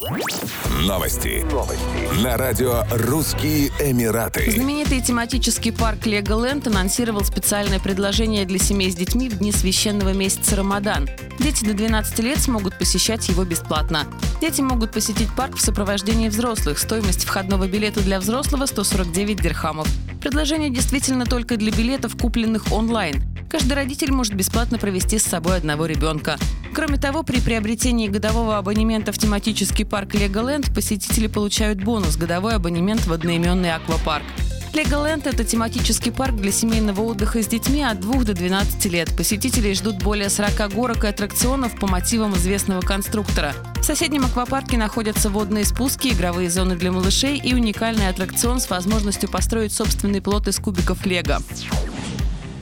Новости. Новости. На радио «Русские Эмираты». Знаменитый тематический парк Леголенд анонсировал специальное предложение для семей с детьми в дни священного месяца Рамадан. Дети до 12 лет смогут посещать его бесплатно. Дети могут посетить парк в сопровождении взрослых. Стоимость входного билета для взрослого 149 дирхамов. Предложение действительно только для билетов, купленных онлайн. Каждый родитель может бесплатно провести с собой одного ребенка. Кроме того, при приобретении годового абонемента в тематический парк Леголенд посетители получают бонус – годовой абонемент в одноименный аквапарк. Леголенд – это тематический парк для семейного отдыха с детьми от 2 до 12 лет. Посетителей ждут более 40 горок и аттракционов по мотивам известного конструктора. В соседнем аквапарке находятся водные спуски, игровые зоны для малышей и уникальный аттракцион с возможностью построить собственный плод из кубиков лего.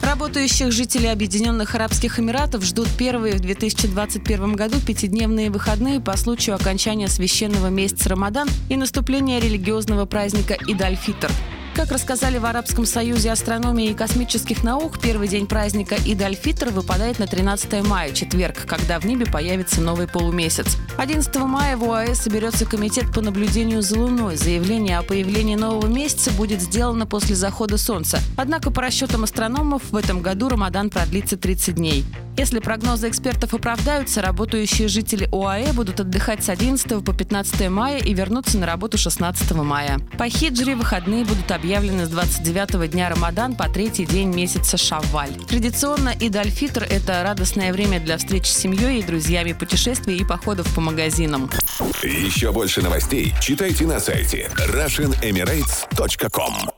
Работающих жителей Объединенных Арабских Эмиратов ждут первые в 2021 году пятидневные выходные по случаю окончания священного месяца Рамадан и наступления религиозного праздника Идаль-Фитр. Как рассказали в Арабском союзе астрономии и космических наук, первый день праздника Идаль-Фитр выпадает на 13 мая, четверг, когда в небе появится новый полумесяц. 11 мая в ОАЭ соберется комитет по наблюдению за Луной. Заявление о появлении нового месяца будет сделано после захода Солнца. Однако по расчетам астрономов в этом году Рамадан продлится 30 дней. Если прогнозы экспертов оправдаются, работающие жители ОАЭ будут отдыхать с 11 по 15 мая и вернуться на работу 16 мая. По хиджре выходные будут объявлены с 29 дня Рамадан по третий день месяца Шавваль. Традиционно Идаль-Фитр – это радостное время для встреч с семьей и друзьями, путешествий и походов по магазинам. Еще больше новостей читайте на сайте RussianEmirates.com